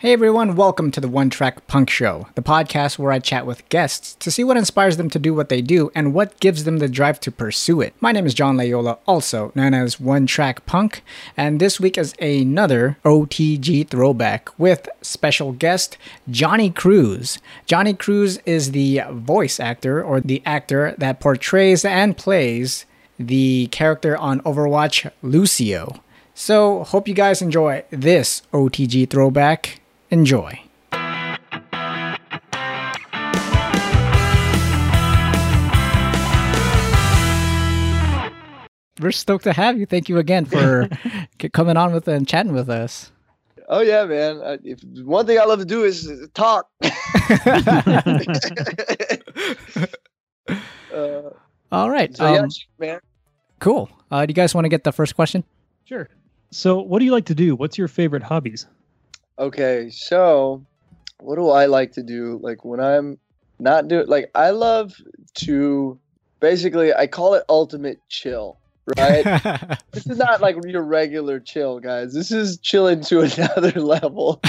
Hey everyone, welcome to the One Track Punk Show, the podcast where I chat with guests to see what inspires them to do what they do and what gives them the drive to pursue it. My name is John Layola, also known as One Track Punk, and this week is another OTG throwback with special guest Jonny Cruz. Jonny Cruz is the voice actor or the actor that portrays and plays the character on Overwatch, Lucio. So, hope you guys enjoy this OTG throwback. Enjoy. We're stoked to have you. Thank you again for coming on with and chatting with us. Oh yeah, man. I, if one thing I love to do is talk. uh, All right. So um, yeah, man. Cool. Uh, do you guys want to get the first question? Sure. So, what do you like to do? What's your favorite hobbies? Okay, so what do I like to do? Like when I'm not doing, like I love to basically, I call it ultimate chill. Right? this is not like your regular chill, guys. This is chilling to another level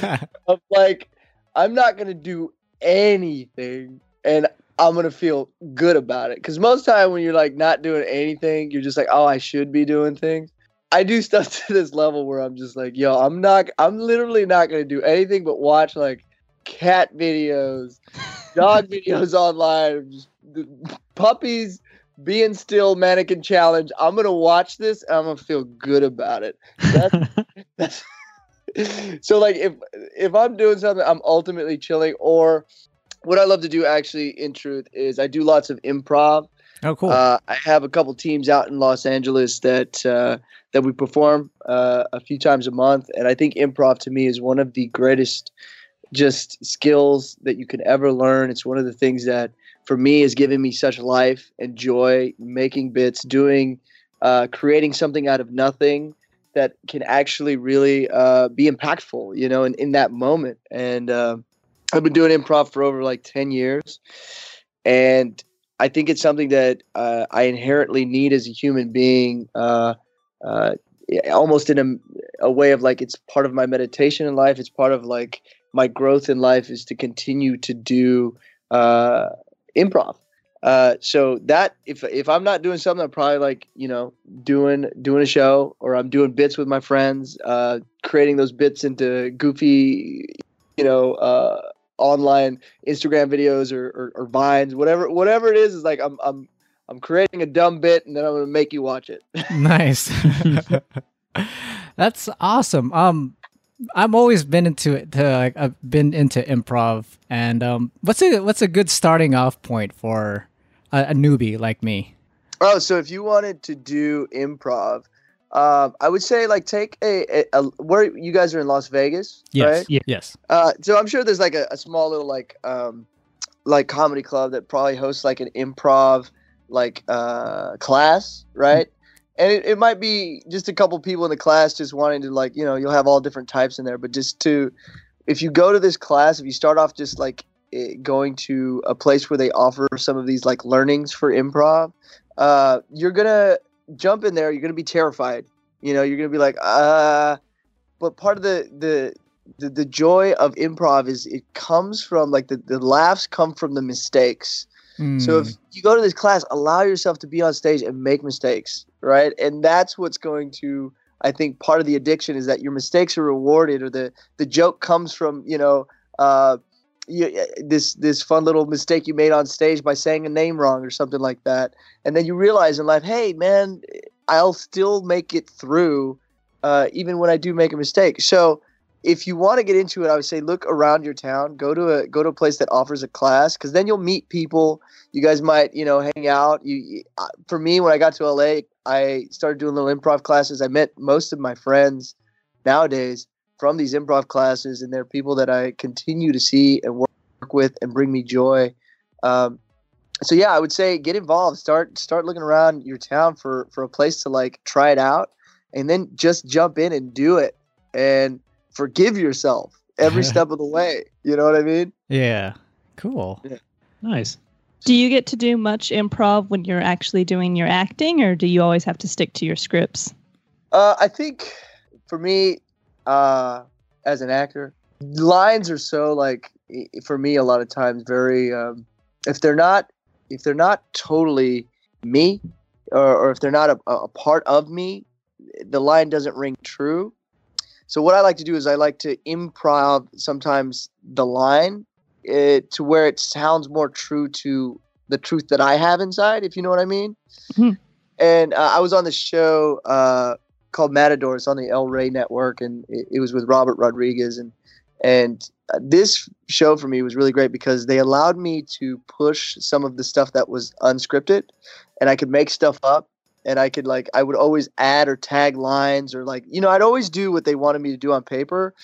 of like, I'm not gonna do anything, and I'm gonna feel good about it. Because most time when you're like not doing anything, you're just like, oh, I should be doing things. I do stuff to this level where I'm just like, yo, I'm not, I'm literally not gonna do anything but watch like cat videos, dog videos online, just puppies being still mannequin challenge. I'm gonna watch this and I'm gonna feel good about it. That's, that's so like if if I'm doing something, I'm ultimately chilling. Or what I love to do actually, in truth, is I do lots of improv. Oh, cool. Uh, I have a couple teams out in Los Angeles that uh, that we perform uh, a few times a month, and I think improv to me is one of the greatest just skills that you can ever learn. It's one of the things that for me has given me such life and joy. Making bits, doing, uh, creating something out of nothing that can actually really uh, be impactful. You know, in, in that moment, and uh, I've been doing improv for over like ten years, and I think it's something that uh, I inherently need as a human being, uh, uh, almost in a, a, way of like it's part of my meditation in life. It's part of like my growth in life is to continue to do uh, improv. Uh, so that if if I'm not doing something, I'm probably like you know doing doing a show or I'm doing bits with my friends, uh, creating those bits into goofy, you know online Instagram videos or, or, or vines, whatever whatever it is, is like I'm I'm I'm creating a dumb bit and then I'm gonna make you watch it. nice. That's awesome. Um I've always been into it to like I've been into improv and um what's a what's a good starting off point for a, a newbie like me? Oh, so if you wanted to do improv, um, I would say like take a, a, a, where you guys are in Las Vegas, yes, right? Yes. Uh, so I'm sure there's like a, a small little like um, like comedy club that probably hosts like an improv like uh, class, right? And it, it might be just a couple people in the class just wanting to like you know you'll have all different types in there, but just to if you go to this class, if you start off just like going to a place where they offer some of these like learnings for improv, uh, you're gonna jump in there, you're gonna be terrified. You know, you're gonna be like, uh but part of the the the, the joy of improv is it comes from like the, the laughs come from the mistakes. Mm. So if you go to this class, allow yourself to be on stage and make mistakes, right? And that's what's going to I think part of the addiction is that your mistakes are rewarded or the the joke comes from, you know, uh you, this this fun little mistake you made on stage by saying a name wrong or something like that, and then you realize in life, hey man, I'll still make it through, uh, even when I do make a mistake. So if you want to get into it, I would say look around your town, go to a go to a place that offers a class, because then you'll meet people. You guys might you know hang out. You uh, for me when I got to LA, I started doing little improv classes. I met most of my friends nowadays from these improv classes, and they're people that I continue to see and work with and bring me joy. Um, so yeah, I would say get involved. Start start looking around your town for for a place to like try it out, and then just jump in and do it, and forgive yourself every step of the way. You know what I mean? Yeah. Cool. Yeah. Nice. Do you get to do much improv when you're actually doing your acting, or do you always have to stick to your scripts? Uh, I think for me, uh, as an actor, lines are so like for me a lot of times very um, if they're not if they're not totally me or, or if they're not a, a part of me the line doesn't ring true so what i like to do is i like to improv sometimes the line uh, to where it sounds more true to the truth that i have inside if you know what i mean Mhm. and uh, i was on the show uh, called matadors on the el rey network and it, it was with robert rodriguez. And and uh, this show for me was really great because they allowed me to push some of the stuff that was unscripted and I could make stuff up and I could like I would always add or tag lines or like you know I'd always do what they wanted me to do on paper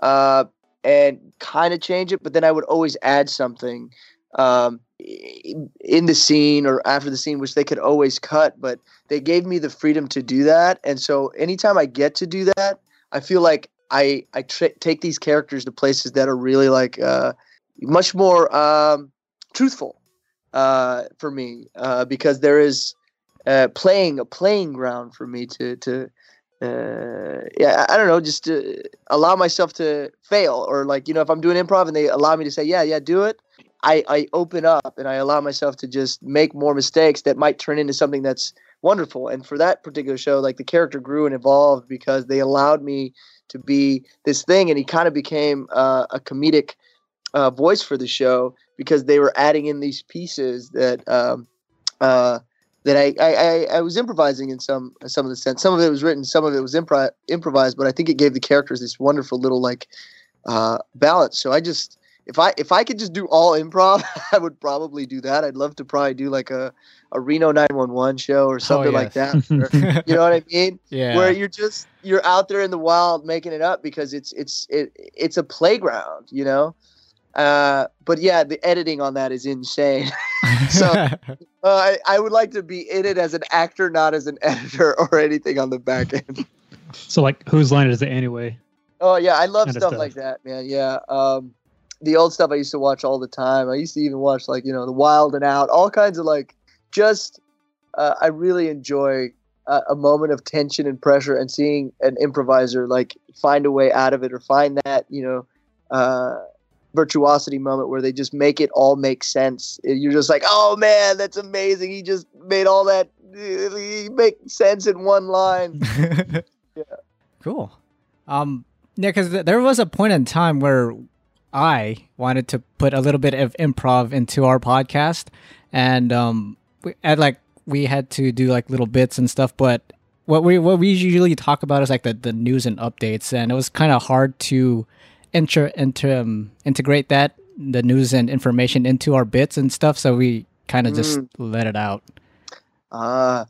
uh, and kind of change it but then I would always add something um, in the scene or after the scene which they could always cut but they gave me the freedom to do that. And so anytime I get to do that I feel like I I tra- take these characters to places that are really like uh, much more um, truthful uh, for me uh, because there is playing a playing ground for me to to uh, yeah I I don't know just to allow myself to fail or like you know if I'm doing improv and they allow me to say yeah yeah do it I I open up and I allow myself to just make more mistakes that might turn into something that's wonderful and for that particular show like the character grew and evolved because they allowed me to be this thing and he kind of became uh, a comedic uh, voice for the show because they were adding in these pieces that um, uh, that I, I, I, was improvising in some some of the sense. Some of it was written, some of it was impro- improvised, but I think it gave the characters this wonderful little like uh, balance. So I just if I if I could just do all improv, I would probably do that. I'd love to probably do like a, a Reno 911 show or something like that. or- you know what I mean? yeah. where you're just you're out there in the wild making it up because it's it's it, it's a playground, you know. Uh, but yeah, the editing on that is insane. so- uh, I, I would like to be in it as an actor, not as an editor or anything on the back end. So like, whose line is it anyway? Oh yeah, I love stuff stuff. like that, man. Yeah. Um, the old stuff I used to watch all the time. I used to even watch like you know the Wild and Out, all kinds of like just. Uh, I really enjoy a, a moment of tension and pressure, and seeing an improviser like find a way out of it, or find that you know. Uh, virtuosity moment where they just make it all make sense you're just like oh man that's amazing he just made all that he make sense in one line yeah. Cool. Um, yeah, because th- there was a point in time where I wanted to put a little bit of improv into our podcast, and um, we, and like we had to do like little bits and stuff. But what we what we usually talk about is like the, the news and updates, and it was kind of hard to inter, inter um, integrate that the news and information into our bits and stuff. So we kind of just let it out. Ah,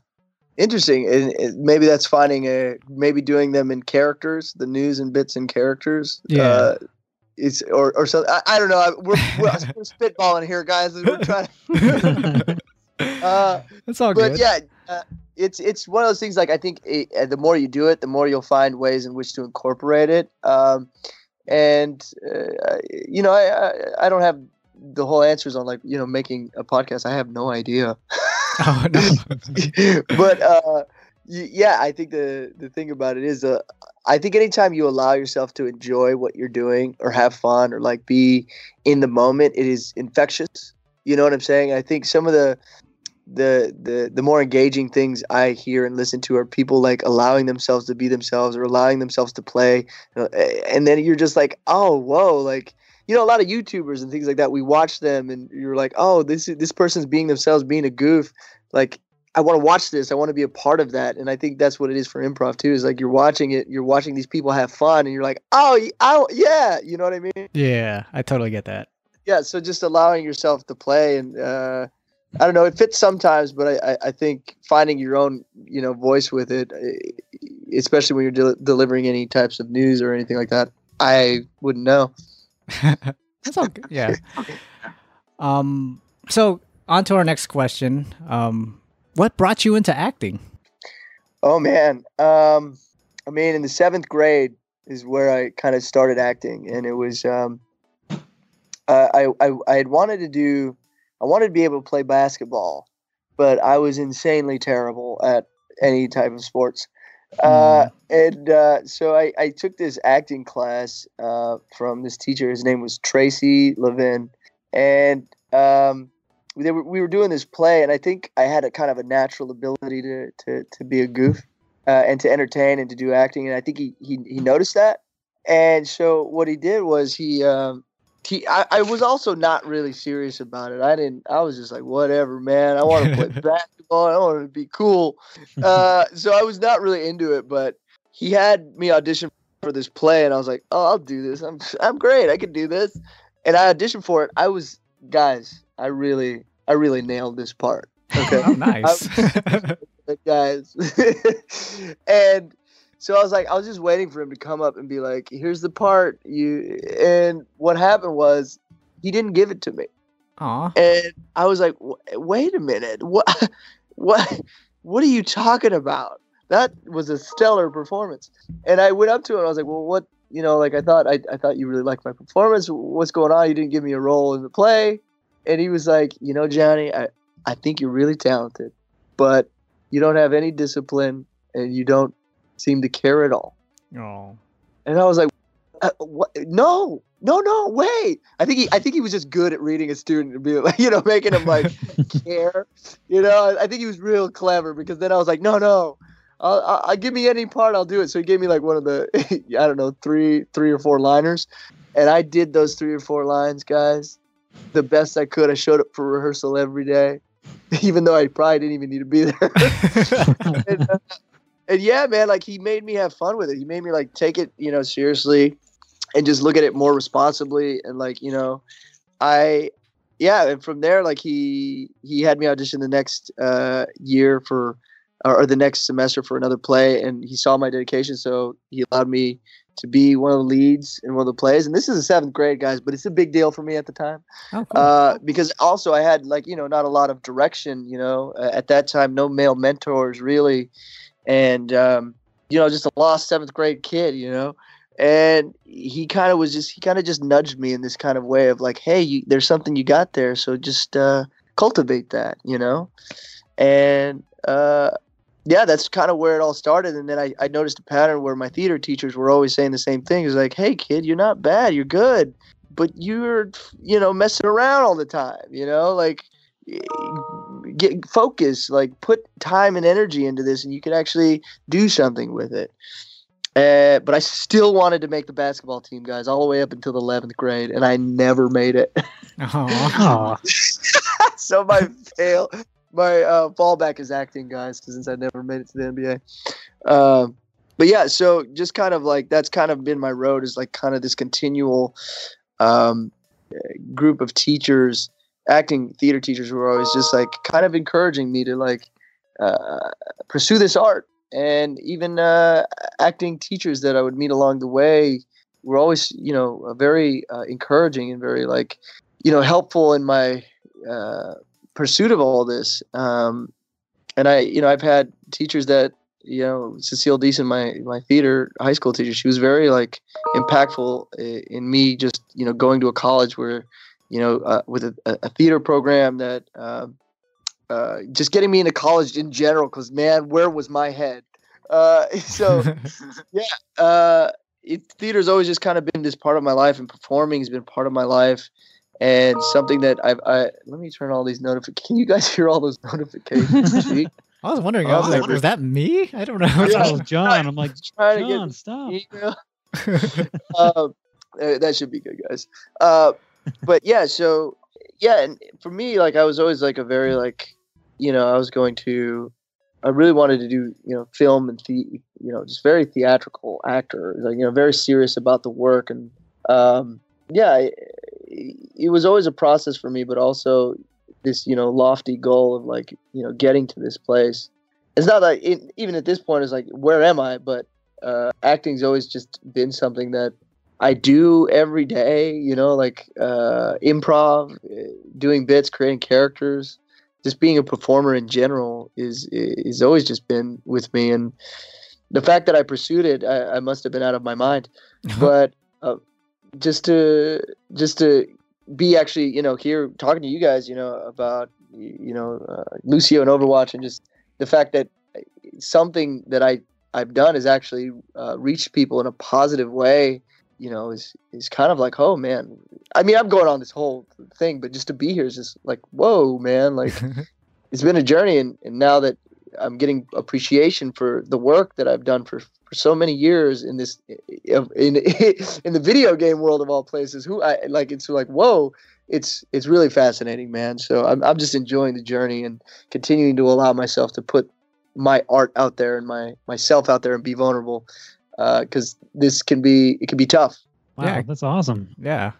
interesting. Maybe that's finding a maybe doing them in characters, the news and bits and characters. Yeah. Uh, it's or or so I, I don't know. I- We're, we're, we're spitballing here, guys. We're trying. To, uh, That's all but good. yeah, uh, it's it's one of those things. Like I think it, uh, the more you do it, the more you'll find ways in which to incorporate it. Um, and uh, you know, I, I I don't have the whole answers on like you know making a podcast. I have no idea. Oh no. but uh, y- yeah, I think the the thing about it is, uh, I think anytime you allow yourself to enjoy what you're doing or have fun or like be in the moment, it is infectious. You know what I'm saying? I think some of the the the the more engaging things I hear and listen to are people like allowing themselves to be themselves or allowing themselves to play, and then you're just like, oh, whoa, like you know, a lot of YouTubers and things like that. We watch them, and you're like, oh, this this person's being themselves, being a goof. Like, I want to watch this. I want to be a part of that. And I think that's what it is for improv too. Is like you're watching it, you're watching these people have fun, and you're like, oh, oh, yeah, you know what I mean? yeah, I totally get that. Yeah. So just allowing yourself to play, and uh, I don't know, it fits sometimes, but I, I, I think finding your own, you know, voice with it, eh, especially when you're del- delivering any types of news or anything like that, I wouldn't know. That's all good. Yeah. Um. So on to our next question. Um, what brought you into acting? Oh man, um, I mean, in the seventh grade is where I kind of started acting, and it was um, I, I I had wanted to do, I wanted to be able to play basketball, but I was insanely terrible at any type of sports, Uh, and uh, so I, I took this acting class uh, from this teacher. His name was Tracy Levin, and um, they were, we were doing this play, and I think I had a kind of a natural ability to to, to be a goof uh, and to entertain and to do acting, and I think he, he he noticed that. And so what he did was he um, he I, I was also not really serious about it. I didn't. I was just like whatever, man. I want to play basketball. I want to be cool. Uh, so I was not really into it, but he had me audition for this play, and I was like, oh, I'll do this. I'm I'm great. I can do this. And I auditioned for it. I was guys. I really, I really nailed this part. Okay. Oh, nice. guys. and so I was like, I was just waiting for him to come up and be like, "Here's the part you." And what happened was, he didn't give it to me, Aw. and I was like, "Wait a minute, what, what, what are you talking about?" That was a stellar performance. And I went up to him. and I was like, "Well, what?" You know, like I thought, I, I thought you really liked my performance. What's going on? You didn't give me a role in the play. And he was like, you know, Jonny, I, I think you're really talented, but you don't have any discipline and you don't seem to care at all. Oh. And I was like, uh, what? No, no, no, wait. I think he, I think he was just good at reading a student and being like, you know, making him like care. You know, I, I think he was real clever because then I was like, no, no, I'll, I'll, I'll give me any part, I'll do it. So he gave me like one of the, I don't know, three, three or four liners, and I did those three or four lines, guys, the best I could. I showed up for rehearsal every day, even though I probably didn't even need to be there. and, uh, and yeah, man, like he made me have fun with it. He made me like take it, you know, seriously and just look at it more responsibly. And like, you know, I, yeah. And from there, like he, he had me audition the next uh, year for, or, or the next semester for another play. And he saw my dedication. So he allowed me to be one of the leads in one of the plays. And this is the seventh grade, guys, but it's a big deal for me at the time Oh, cool. uh, because also I had like you know not a lot of direction. You know, uh, at that time, no male mentors really, and um, you know just a lost seventh grade kid. You know, and he kind of was just he kind of just nudged me in this kind of way of like, hey, you, there's something you got there, so just uh, cultivate that. You know, and uh, yeah, that's kind of where it all started. And then I, I noticed a pattern where my theater teachers were always saying the same thing. It was like, hey, kid, you're not bad. You're good. But you're, you know, messing around all the time, you know, like get focused, like put time and energy into this and you could actually do something with it. Uh, but I still wanted to make the basketball team, guys, all the way up until the 11th grade, and I never made it. Aw. so my fail, my uh, fallback is acting, guys, since I never made it to the NBA. Um, but yeah, so just kind of like that's kind of been my road is like kind of this continual um, uh, group of teachers, acting theater teachers, who are always just like kind of encouraging me to like uh, pursue this art, and even uh, acting teachers that I would meet along the way were always, you know, uh, very uh, encouraging and very like, you know, helpful in my uh, pursuit of all this. Um, and I, you know, I've had teachers that, you know, Cecile Deason, my my theater high school teacher, she was very like impactful in me just, you know, going to a college where, you know, uh, with a, a theater program that, um, uh, just getting me into college in general. Because man, where was my head? Uh, so yeah uh, it, theater's always just kind of been this part of my life, and performing has been part of my life, and something that I've. I let me turn all these notifications. Can you guys hear all those notifications? I was wondering. I was Oh, like, never- was that me? I don't know. Yeah. Oh, John. I'm like, trying to get stop. um, uh, that should be good, guys. Uh, but yeah, so yeah, and for me, like I was always like a very like, you know, I was going to, I really wanted to do you know film and the, you know, just very theatrical actor, like you know, very serious about the work, and um, yeah, it, it was always a process for me, but also this you know lofty goal of like you know getting to this place. It's not like it, even at this point, it's like where am I? But uh, acting's always just been something that I do every day. You know, like uh, improv, uh, doing bits, creating characters, just being a performer in general is is always just been with me. And the fact that I pursued it, I, I must have been out of my mind. But uh, just to just to be actually, you know, here talking to you guys, you know, about you know uh, Lucio and Overwatch, and just the fact that something that I I've done is actually uh, reached people in a positive way. You know, is is kind of like, oh man. I mean, I'm going on this whole thing, but just to be here is just like, whoa, man. Like, it's been a journey, and, and now that I'm getting appreciation for the work that I've done for, for so many years in this in in the video game world of all places. Who I like, it's like, whoa, it's it's really fascinating, man. So I'm I'm just enjoying the journey and continuing to allow myself to put my art out there and my myself out there and be vulnerable because uh, this can be it can be tough. Wow, yeah. that's awesome. Yeah,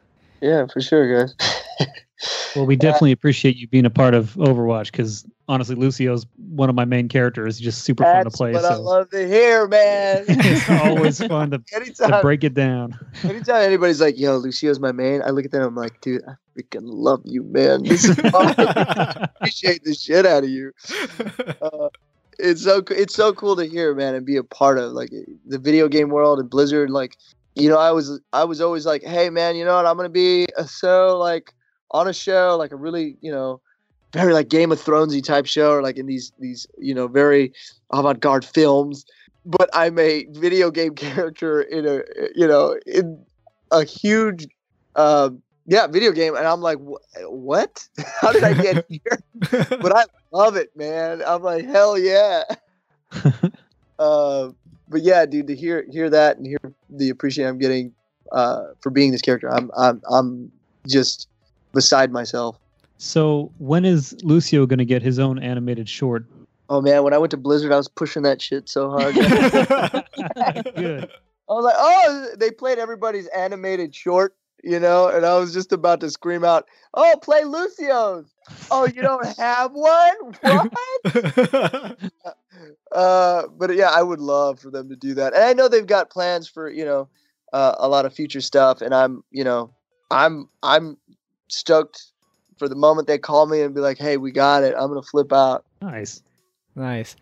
yeah, for sure, guys. well, we definitely appreciate you being a part of Overwatch because honestly, Lucio's one of my main characters. He's just super fun to play. What so. I love to hear, man. it's always fun to, anytime, to break it down. Anytime anybody's like, "Yo, Lucio's my main," I look at them. I'm like, "Dude, I freaking love you, man. This is I appreciate the shit out of you." Uh, it's so it's so cool to hear, man, and be a part of like the video game world and Blizzard. Like, you know, I was I was always like, hey, man, you know what? I'm gonna be so like on a show, like a really, you know, very like Game of Thronesy type show, or like in these these you know very avant garde films. But I'm a video game character in a you know in a huge um, yeah video game, and I'm like, what? How did I get here? but I love it, man. I'm like, hell yeah. uh, but yeah, dude, to hear hear that and hear the appreciation I'm getting uh, for being this character, I'm I'm I'm just beside myself. So when is Lucio going to get his own animated short? Oh man, when I went to Blizzard, I was pushing that shit so hard. Good. I was like, oh, they played everybody's animated short, you know, and I was just about to scream out, oh, play Lucio's. Oh, you don't have one? What? uh, but yeah, I would love for them to do that. And I know they've got plans for, you know, uh, a lot of future stuff. And I'm, you know, I'm, I'm stoked for the moment they call me and be like, "Hey, we got it." I'm gonna flip out. Nice, nice.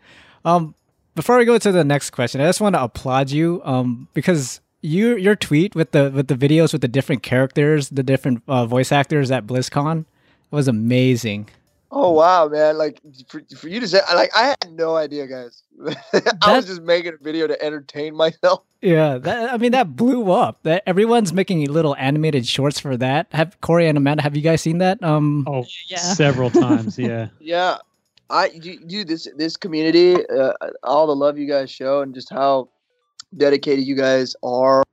Um, before we go to the next question, I just want to applaud you. Um, because you your tweet with the with the videos with the different characters, the different uh, voice actors at BlizzCon was amazing. Oh wow, man! Like for, for you to say, like I had no idea, guys. I was just making a video to entertain myself. Yeah, that, I mean that blew up. That everyone's making little animated shorts for that. Have Corey and Amanda, have you guys seen that? Um, oh, yeah, several times. Yeah, yeah. I do this this community, uh, all the love you guys show, and just how dedicated you guys are.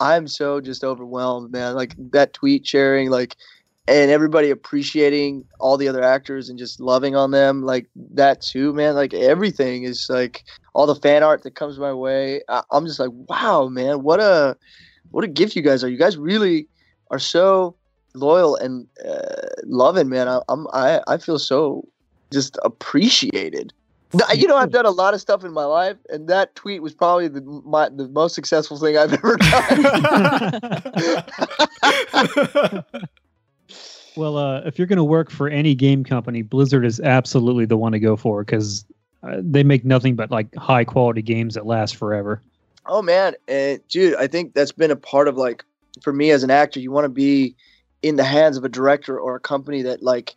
I'm so just overwhelmed, man. Like that tweet sharing, like and everybody appreciating all the other actors and just loving on them like that too man like everything is like all the fan art that comes my way I, am just like wow man what a what a gift you guys are. You guys really are so loyal and uh, loving man. I, i'm I, I feel so just appreciated. You know i've done a lot of stuff in my life and that tweet was probably the my the most successful thing i've ever done Well, uh, if you're going to work for any game company, Blizzard is absolutely the one to go for because uh, they make nothing but like high quality games that last forever. Oh man, and dude, I think that's been a part of like for me as an actor, you want to be in the hands of a director or a company that like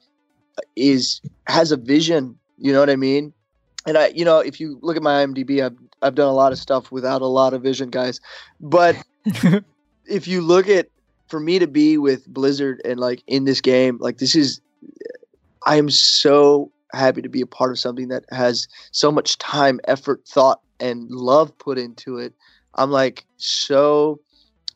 is has a vision. You know what I mean? And I, you know, if you look at my IMDb, I've I've done a lot of stuff without a lot of vision, guys. But if you look at for me to be with Blizzard and like in this game, like this is, I am so happy to be a part of something that has so much time, effort, thought, and love put into it. I'm like so,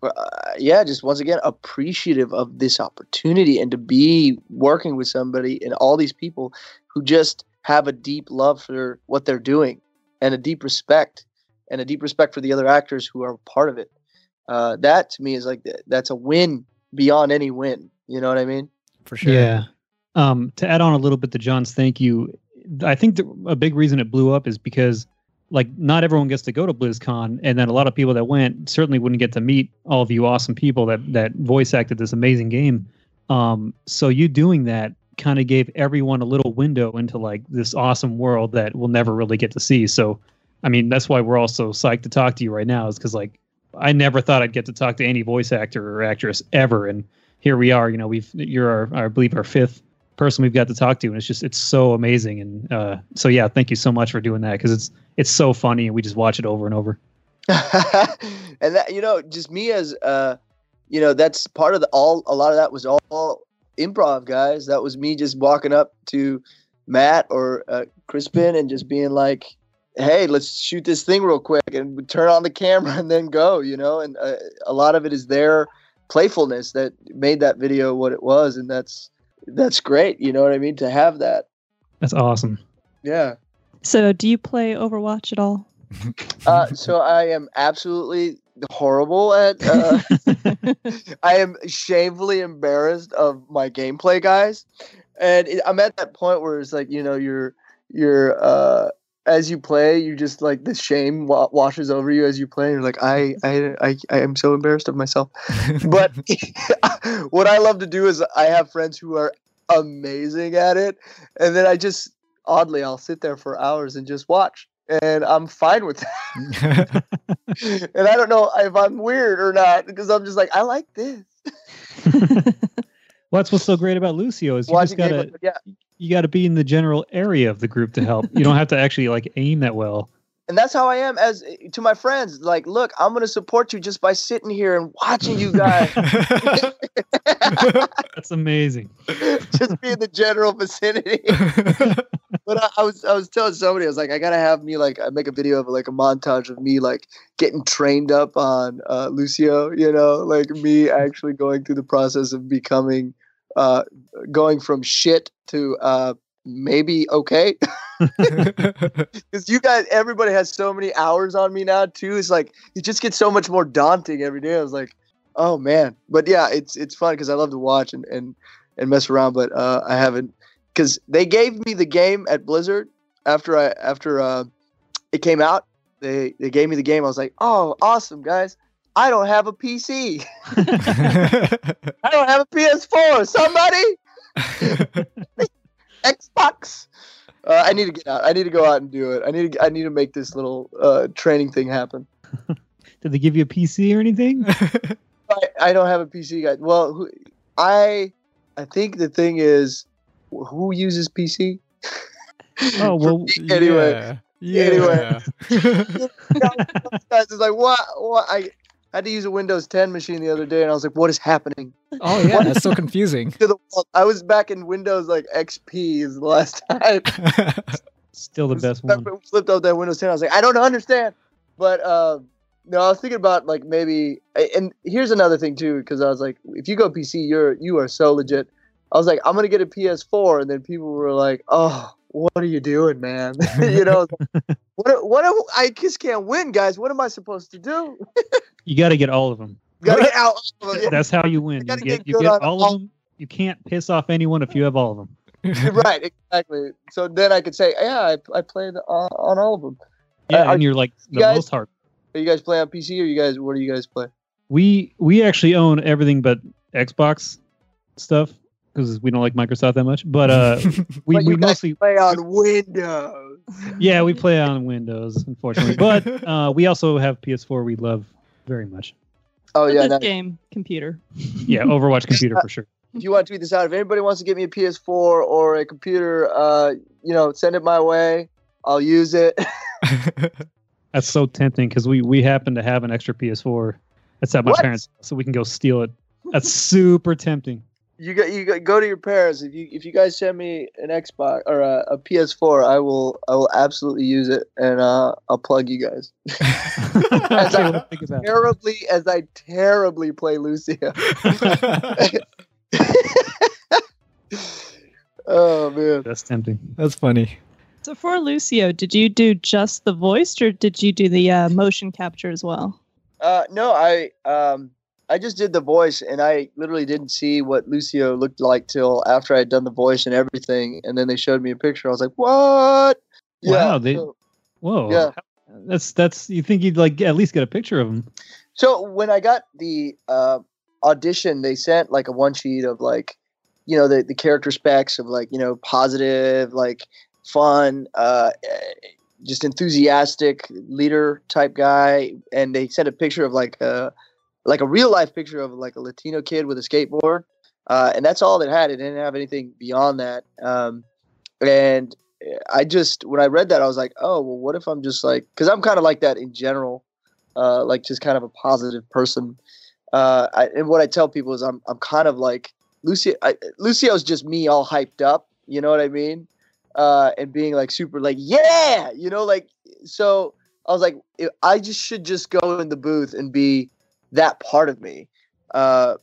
uh, yeah, just once again appreciative of this opportunity and to be working with somebody and all these people who just have a deep love for what they're doing and a deep respect and a deep respect for the other actors who are part of it uh, that to me is like that's a win beyond any win. You know what I mean? For sure. Yeah. Um, to add on a little bit to John's thank you, I think the, a big reason it blew up is because like not everyone gets to go to BlizzCon, and then a lot of people that went certainly wouldn't get to meet all of you awesome people that that voice acted this amazing game. Um, so you doing that kind of gave everyone a little window into like this awesome world that we'll never really get to see. So, I mean, that's why we're all so psyched to talk to you right now, is because like I never thought I'd get to talk to any voice actor or actress ever, and here we are. You know, we've you're our, I believe our fifth person we've got to talk to, and it's just it's so amazing. And uh, so yeah, thank you so much for doing that because it's it's so funny, and we just watch it over and over. and that you know, just me as uh, you know, that's part of the all. A lot of that was all improv, guys. That was me just walking up to Matt or uh, Crispin and just being like, "Hey, let's shoot this thing real quick," and turn on the camera and then go. You know, and uh, a lot of it is their playfulness that made that video what it was, and that's that's great. You know what I mean? To have that. That's awesome. Yeah. So, do you play Overwatch at all? Uh, so I am absolutely horrible at. Uh, I am shamefully embarrassed of my gameplay, guys, and it, I'm at that point where it's like you know you're you're uh, as you play, you just like the shame wa- washes over you as you play. And you're like, I, I, I, I am so embarrassed of myself. but what I love to do is I have friends who are amazing at it, and then I just oddly I'll sit there for hours and just watch and I'm fine with that. and I don't know if I'm weird or not because I'm just like I like this. well, that's what's so great about Lucio is you Watching just gotta yeah. You gotta be in the general area of the group to help. you don't have to actually like aim that well. And that's how I am as to my friends. Like, look, I'm gonna support you just by sitting here and watching you guys, That's amazing. just be in the general vicinity. but I, I was I was telling somebody I was like I gotta have me like I make a video of like a montage of me like getting trained up on uh, Lucio, you know, like me actually going through the process of becoming uh, going from shit to uh, maybe okay. Because you guys, everybody has so many hours on me now too. It's like it just gets so much more daunting every day. I was like, oh man, but yeah, it's it's fun because I love to watch and and and mess around. But uh, I haven't because they gave me the game at Blizzard after I after uh, it came out. They they gave me the game. I was like, oh, awesome, guys. I don't have a PC. I don't have a PS4. Somebody, Xbox. Uh, I need to get out. I need to go out and do it. I need to. I need to make this little uh, training thing happen. Did they give you a PC or anything? I, I don't have a PC, guys. Well, who, I I think the thing is, who uses PC? Oh, For well, anyway, Yeah. Anyway. Yeah. guys, it's like what? What? I had to use a Windows 10 machine the other day, and I was like, what is happening oh yeah, that's so confusing. to the world? I was back in Windows like XP is the last time. still the best one. when we flipped out that Windows 10. I was like, I don't understand. But um, no, I was thinking about like maybe. And here's another thing too, because I was like, if you go PC, you're you are so legit. I was like, I'm gonna get a PS4, and then people were like, Oh, what are you doing, man? you know, what? What? am- I just can't win, guys. What am I supposed to do? You got to get all of them. Gotta get out. That's how you win. You get get you get all of them. You can't piss off anyone if you have all of them. right, exactly. So then I could say, yeah, I, I played on, on all of them. Yeah, uh, are and you're like the guys- most hard. Are you guys play on PC or you guys? What do you guys play? We we actually own everything but Xbox stuff because we don't like Microsoft that much. But uh, we But we mostly play on Windows. yeah we play on Windows unfortunately. But uh, we also have PS4 we love very much. Oh yeah. this game computer. Yeah, Overwatch computer for sure. if you want to tweet this out, if anybody wants to get me a PS4 or a computer, uh, you know, send it my way. I'll use it. That's so tempting because we we happen to have an extra PS4 that's at my What? parents, so we can go steal it. That's super tempting. You go, you go, go to your parents. If you if you guys send me an Xbox or a, a PS4, I will I will absolutely use it, and uh, I'll plug you guys. I can't wait to think about it. Terribly as I terribly play Lucio. oh man. That's tempting. That's funny. So for Lucio, did you do just the voice, or did you do the uh, motion capture as well? Uh, no, I um, I just did the voice, and I literally didn't see what Lucio looked like till after I had done the voice and everything, and then they showed me a picture. I was like, "What?" Wow, they- so, Whoa. Yeah. That's that's. You think you'd like at least get a picture of him? so when I got the uh, audition, they sent like a one sheet of like, you know, the the character specs of like you know positive, like fun, uh, just enthusiastic leader type guy, and they sent a picture of like a like a real life picture of like a Latino kid with a skateboard. uh, and that's all it had. It didn't have anything beyond that. Um, and I just when I read that, I was like, oh well, what if I'm just like because I'm kind of like that in general, uh, like just kind of a positive person. Uh, I, and what I tell people is I'm I'm kind of like Lucio. I, Lucio's just me all hyped up. You know what I mean? Uh, and being like super like yeah, you know, like so. I was like, I just should just go in the booth and be that part of me. Uh,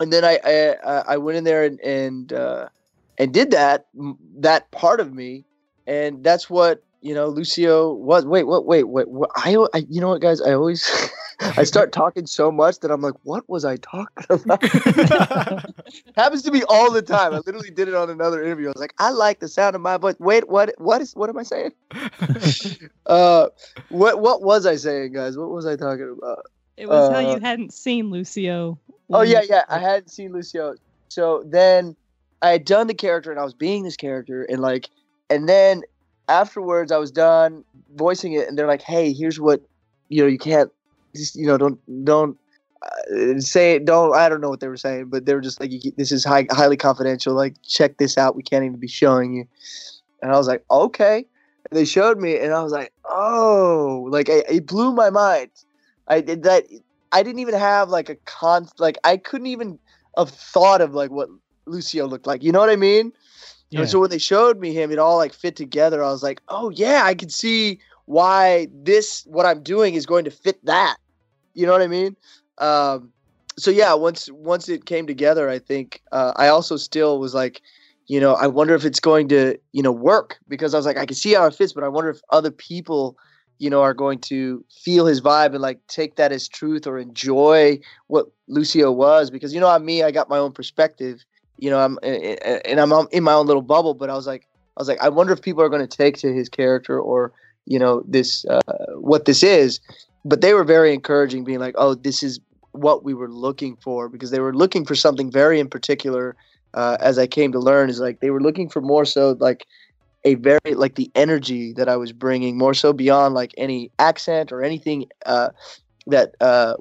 and then I, I I went in there and and uh, and did that that part of me, and that's what you know Lucio was. Wait, what? Wait, wait. What, I, I you know what, guys? I always I start talking so much that I'm like, what was I talking about? Happens to me all the time. I literally did it on another interview. I was like, I like the sound of my voice. Wait, what? What is? What am I saying? uh, what What was I saying, guys? What was I talking about? It was uh, how you hadn't seen Lucio. Oh yeah, yeah. I hadn't seen Lucio. So then I had done the character and I was being this character and like, and then afterwards I was done voicing it and they're like, hey, here's what, you know, you can't, just, you know, don't don't uh, say it. Don't I don't know what they were saying, but they were just like, this is high, highly confidential. Like, check this out. We can't even be showing you. And I was like, okay. And they showed me, and I was like, oh, like it, it blew my mind. I did that. I didn't even have like a con. Like I couldn't even have thought of like what Lucio looked like. You know what I mean? Yeah. And so when they showed me him, it all like fit together. I was like, oh yeah, I can see why this what I'm doing is going to fit that. You know what I mean? Um, so yeah, once once it came together, I think uh, I also still was like, you know, I wonder if it's going to you know work because I was like, I can see how it fits, but I wonder if other people you know, are going to feel his vibe and like take that as truth or enjoy what Lucio was. Because you know, I'm me, I got my own perspective. You know, I'm and I'm in my own little bubble. But I was like, I was like, I wonder if people are going to take to his character or you know this uh, what this is. But they were very encouraging, being like, oh, this is what we were looking for because they were looking for something very in particular. Uh, as I came to learn, is like they were looking for more so like a very like the energy that I was bringing more so beyond like any accent or anything uh, that uh,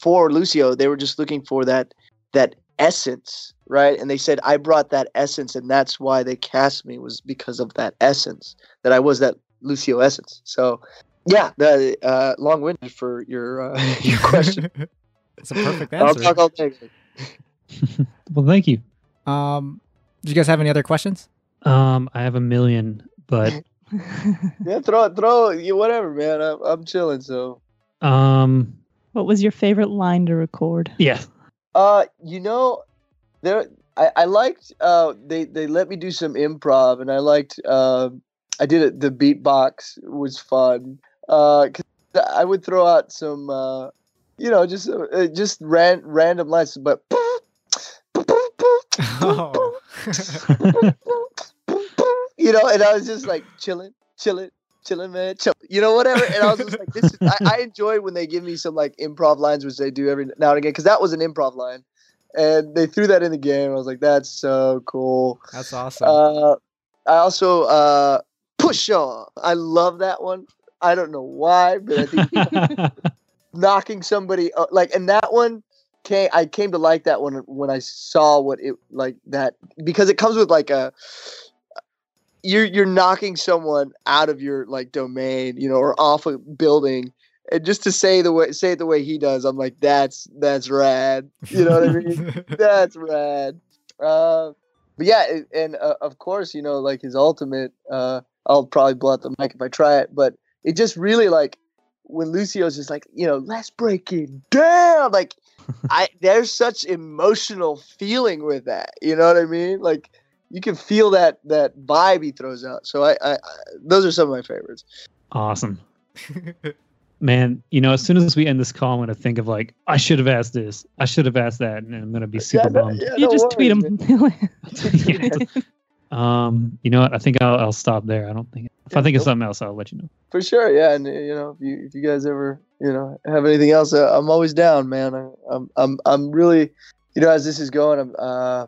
for Lucio they were just looking for that that essence right? And they said I brought that essence and that's why they cast me was because of that essence that I was that Lucio essence. So yeah the uh, long winded for your uh, your question. It's a perfect answer. I'll talk all day. well thank you. Um do you guys have any other questions um, I have a million, but yeah, throw it, throw you whatever, man. I'm, I'm chilling. So, um, what was your favorite line to record? Yeah. Uh, you know, there I, I liked uh they they let me do some improv and I liked uh I did it the beatbox was fun. Uh, cause I would throw out some uh you know just uh, just ran random lines, but. Oh. You know, and I was just like chilling, chilling, chilling, man, chill. You know, whatever. And I was just like, this is. I, I enjoy when they give me some like improv lines, which they do every now and again, because that was an improv line, and they threw that in the game. I was like, that's so cool. That's awesome. Uh, I also uh, push off. I love that one. I don't know why, but I think knocking somebody uh, like, and that one came. I came to like that one when I saw what it like that because it comes with like a you're you're knocking someone out of your like domain, you know, or off a building. And just to say the way say it the way he does, I'm like, that's that's rad. You know what I mean? that's rad. Uh, but yeah, and uh, of course, you know, like his ultimate. Uh, I'll probably blow out the mic if I try it, but it just really like when Lucio's just like, you know, let's break it down. Like, I there's such emotional feeling with that. You know what I mean? Like you can feel that that vibe he throws out. So I, I, I those are some of my favorites. Awesome. Man, you know, as soon as we end this call, I'm gonna think of like I should have asked this, I should have asked that, and I'm gonna be super yeah, bummed. Yeah, you just tweet him. um, you know what? I think I'll I'll stop there. I don't think if I think of something else, I'll let you know. For sure, yeah, and you know, if you if you guys ever you know have anything else, uh, I'm always down, man. I, I'm I'm I'm really, you know, as this is going, I'm uh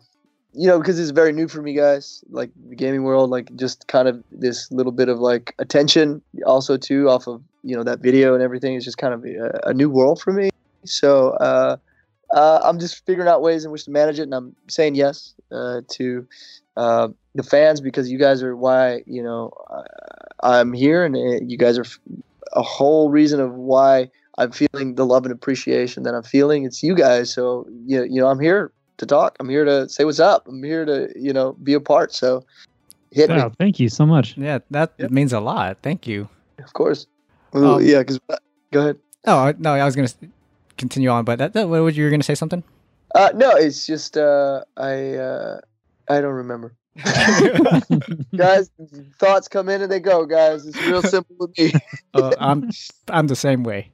you know, because it's very new for me, guys. Like the gaming world, like just kind of this little bit of like attention, also too, off of you know that video and everything. It's just kind of a, a new world for me. So uh, uh, I'm just figuring out ways in which to manage it, and I'm saying yes uh, to uh, the fans because you guys are why you know uh, I'm here, and uh, you guys are a whole reason of why I'm feeling the love and appreciation that I'm feeling. It's you guys, so you you know I'm here to talk. I'm here to say what's up. I'm here to you know be a part. So hit me, thank you so much. Yeah, that Yep. means a lot. Thank you. of course. Well, Um, yeah, because go ahead. Oh no, I was gonna continue on, but that, that what was you were gonna say something? Uh, no, it's just uh, I uh, I don't remember. guys, thoughts come in and they go. Guys, it's real simple with me. uh, I'm I'm the same way.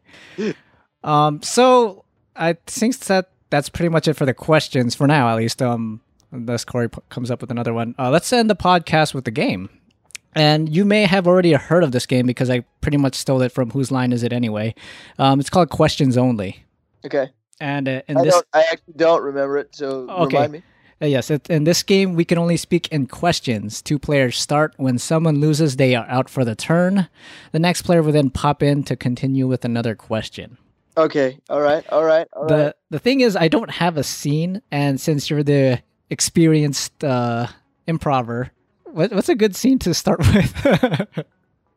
Um, so I think that that's pretty much it for the questions for now, at least. Um, unless Corey p- comes up with another one. Uh, let's end the podcast with the game. And you may have already heard of this game because I pretty much stole it from Whose Line Is It Anyway? Um, it's called Questions Only. Okay, And uh, in I this, don't. I actually don't remember it. So Okay. remind me. Uh, yes, it, in this game, we can only speak in questions. Two players start. When someone loses, they are out for the turn. The next player will then pop in to continue with another question. Okay. All right. All right. All right. the The thing is, I don't have a scene, and since you're the experienced uh, improver, what, what's a good scene to start with?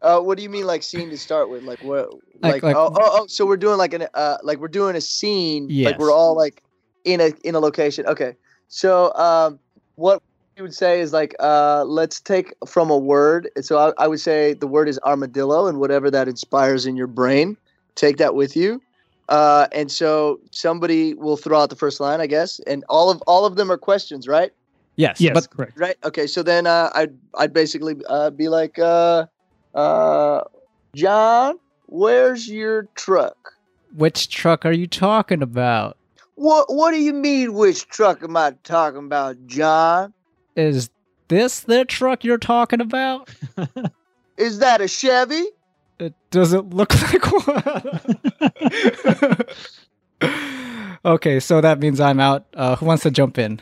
Uh, what do you mean, like scene to start with? Like what? Like- Like, like- oh, oh, oh, so we're doing like an uh, like we're doing a scene. Like we're all like in a in a location. Okay. So um, what you would say is like uh, let's take from a word. So I, I would say the word is armadillo, and whatever that inspires in your brain, take that with you. Uh, and so somebody will throw out the first line, I guess, and all of all of them are questions, right? yes, Yes, but correct. Right. Okay. So then uh, I'd I'd basically uh, be like, uh, uh, John, where's your truck? which truck are you talking about? What What do you mean? Which truck am I talking about, John? Is this the truck you're talking about? Is that a Chevy? It doesn't look like one. okay, so that means I'm out. Uh, who wants to jump in?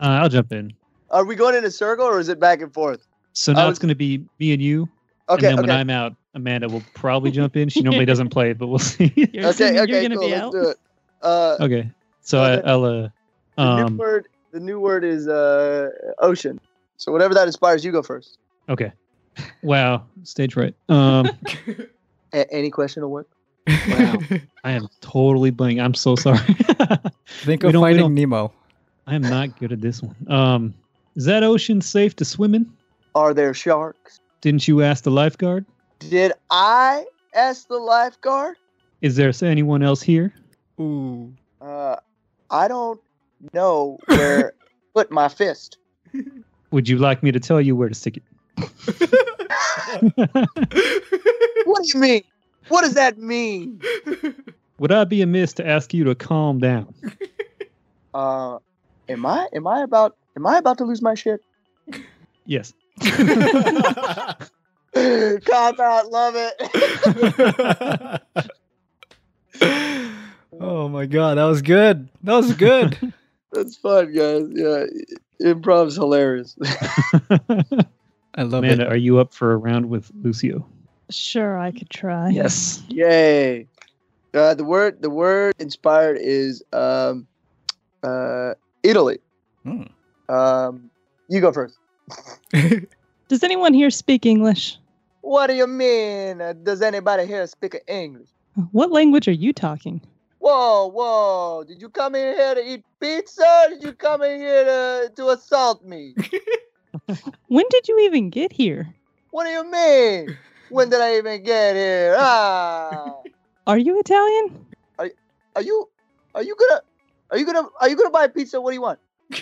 Uh, I'll jump in. Are we going in a circle or is it back and forth? So now I it's going to be me and you. Okay. and then when. I'm out, Amanda will probably jump in. She normally doesn't play, but we'll see. You're, okay. you're Okay. gonna cool. be Let's out. do it. Uh, okay. So I, I'll. Uh, the um, new word. The new word is uh, ocean. So whatever that inspires, you go first. okay. Wow. Stage right. Um, A- any question will work. Wow. I am totally blank. I'm so sorry. Think of don't- Finding Nemo. I am not good at this one. Um, is that ocean safe to swim in? Are there sharks? Didn't you ask the lifeguard? Did I ask the lifeguard? Is there anyone else here? Ooh. Uh, I don't know where to put my fist. Would you like me to tell you where to stick it? What do you mean? What does that mean? Would I be amiss to ask you to calm down? Uh, am I am I about am I about to lose my shit? Yes. Cop out, love it. oh my god, that was good. That was good. That's fun, guys. Yeah, improv's hilarious. I love Amanda, it. are you up for a round with Lucio? Sure, I could try. Yes. Yay! Uh, the word the word inspired is um, uh, Italy. Hmm. Um, you go first. Does anyone here speak English? What do you mean? Uh, does anybody here speak English? What language are you talking? Whoa, whoa! Did you come in here to eat pizza? Or did you come in here to, to assault me? When did you even get here? what do you mean? When did I even get here? Ah! Are you Italian? Are you are you gonna are you gonna are you gonna buy a pizza? What do you want?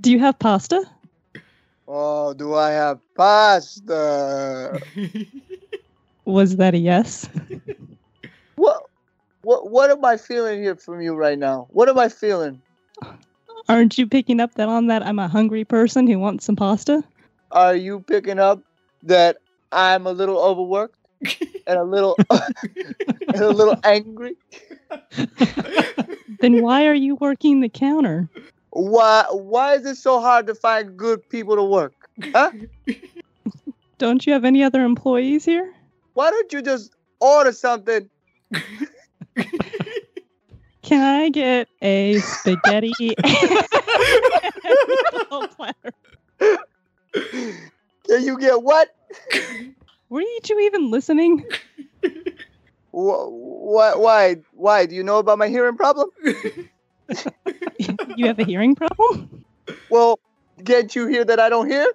Do you have pasta? Oh, do I have pasta? Was that a yes? What what what am I feeling here from you right now? What am I feeling? Aren't you picking up that on that I'm a hungry person who wants some pasta? Are you picking up that I'm a little overworked and a little and a little angry? Then why are you working the counter? Why why is it so hard to find good people to work? Huh? Don't you have any other employees here? Why don't you just order something Can I get a spaghetti platter? Can you get what? Were you two even listening? Why? Why? Why? Do you know about my hearing problem? you have a hearing problem? Well, can't you hear that I don't hear?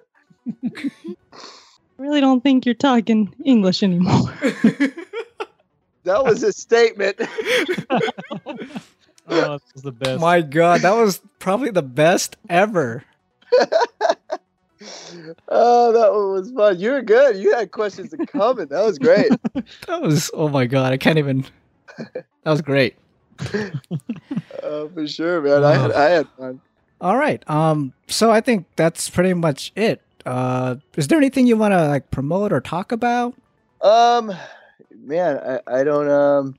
I really don't think you're talking English anymore. That was a statement. Oh, this is the best. My God, that was probably the best ever. oh, that one was fun. You were good. You had questions coming. That was great. That was oh my God, I can't even. That was great. Uh, for sure, man. I had, I had fun. All right. Um. So I think that's pretty much it. Uh, is there anything you want to like promote or talk about? Um, man, I, I don't um,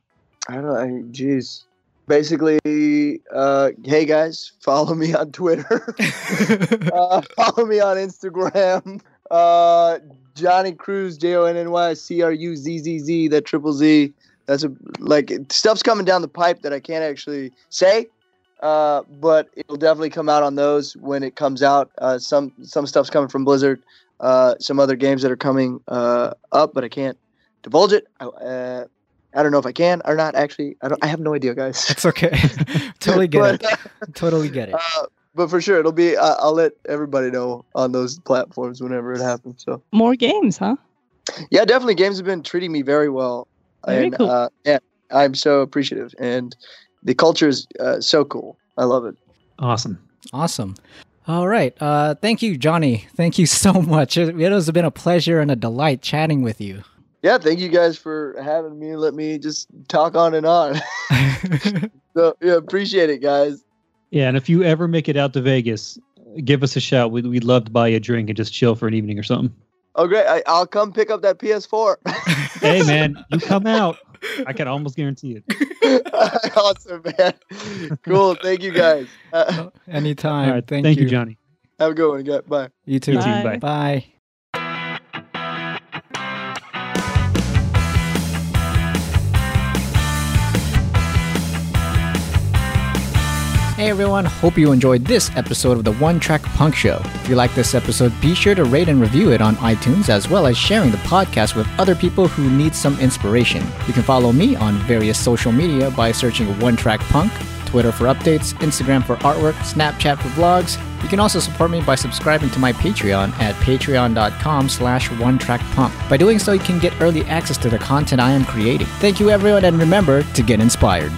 I don't. I jeez. Basically, uh, hey guys, follow me on Twitter. uh, follow me on Instagram. Uh, Jonny Cruz, J O N N Y C R U Z Z Z. That triple Z. That's a like stuff's coming down the pipe that I can't actually say. Uh, but it'll definitely come out on those when it comes out. Uh, some some stuff's coming from Blizzard. Uh, some other games that are coming uh, up, but I can't divulge it. I, uh, I don't know if I can or not. Actually, I don't. I have no idea, guys. It's okay. totally get But, it. Totally get it. uh, but for sure, it'll be. Uh, I'll let everybody know on those platforms whenever it happens. So More games, huh? yeah, definitely, games have been treating me very well. Very and, cool. Uh, yeah, I'm so appreciative, and the culture is uh, so cool. I love it. Awesome. Awesome. All right. Uh, thank you, Jonny. Thank you so much. It, it has been a pleasure and a delight chatting with you. Yeah, thank you guys for having me. Let me just talk on and on. so yeah, appreciate it, guys. Yeah, and if you ever make it out to Vegas, give us a shout. We'd, we'd love to buy you a drink and just chill for an evening or something. Oh, great! I, I'll come pick up that PS4. Hey, man, you come out. I can almost guarantee it. awesome, man. Cool. Thank you, guys. Uh, Anytime. All right. Thank, Thank, you. you, Jonny. have a good one. guys. Bye. You too. You too. Bye. Bye. Bye. Hey everyone, hope you enjoyed this episode of the One Track Punk Show. If you like this episode, be sure to rate and review it on iTunes as well as sharing the podcast with other people who need some inspiration. You can follow me on various social media by searching One Track Punk, Twitter for updates, Instagram for artwork, Snapchat for vlogs. You can also support me by subscribing to my Patreon at patreon.com slash one track punk. By doing so, you can get early access to the content I am creating. Thank you everyone and remember to get inspired.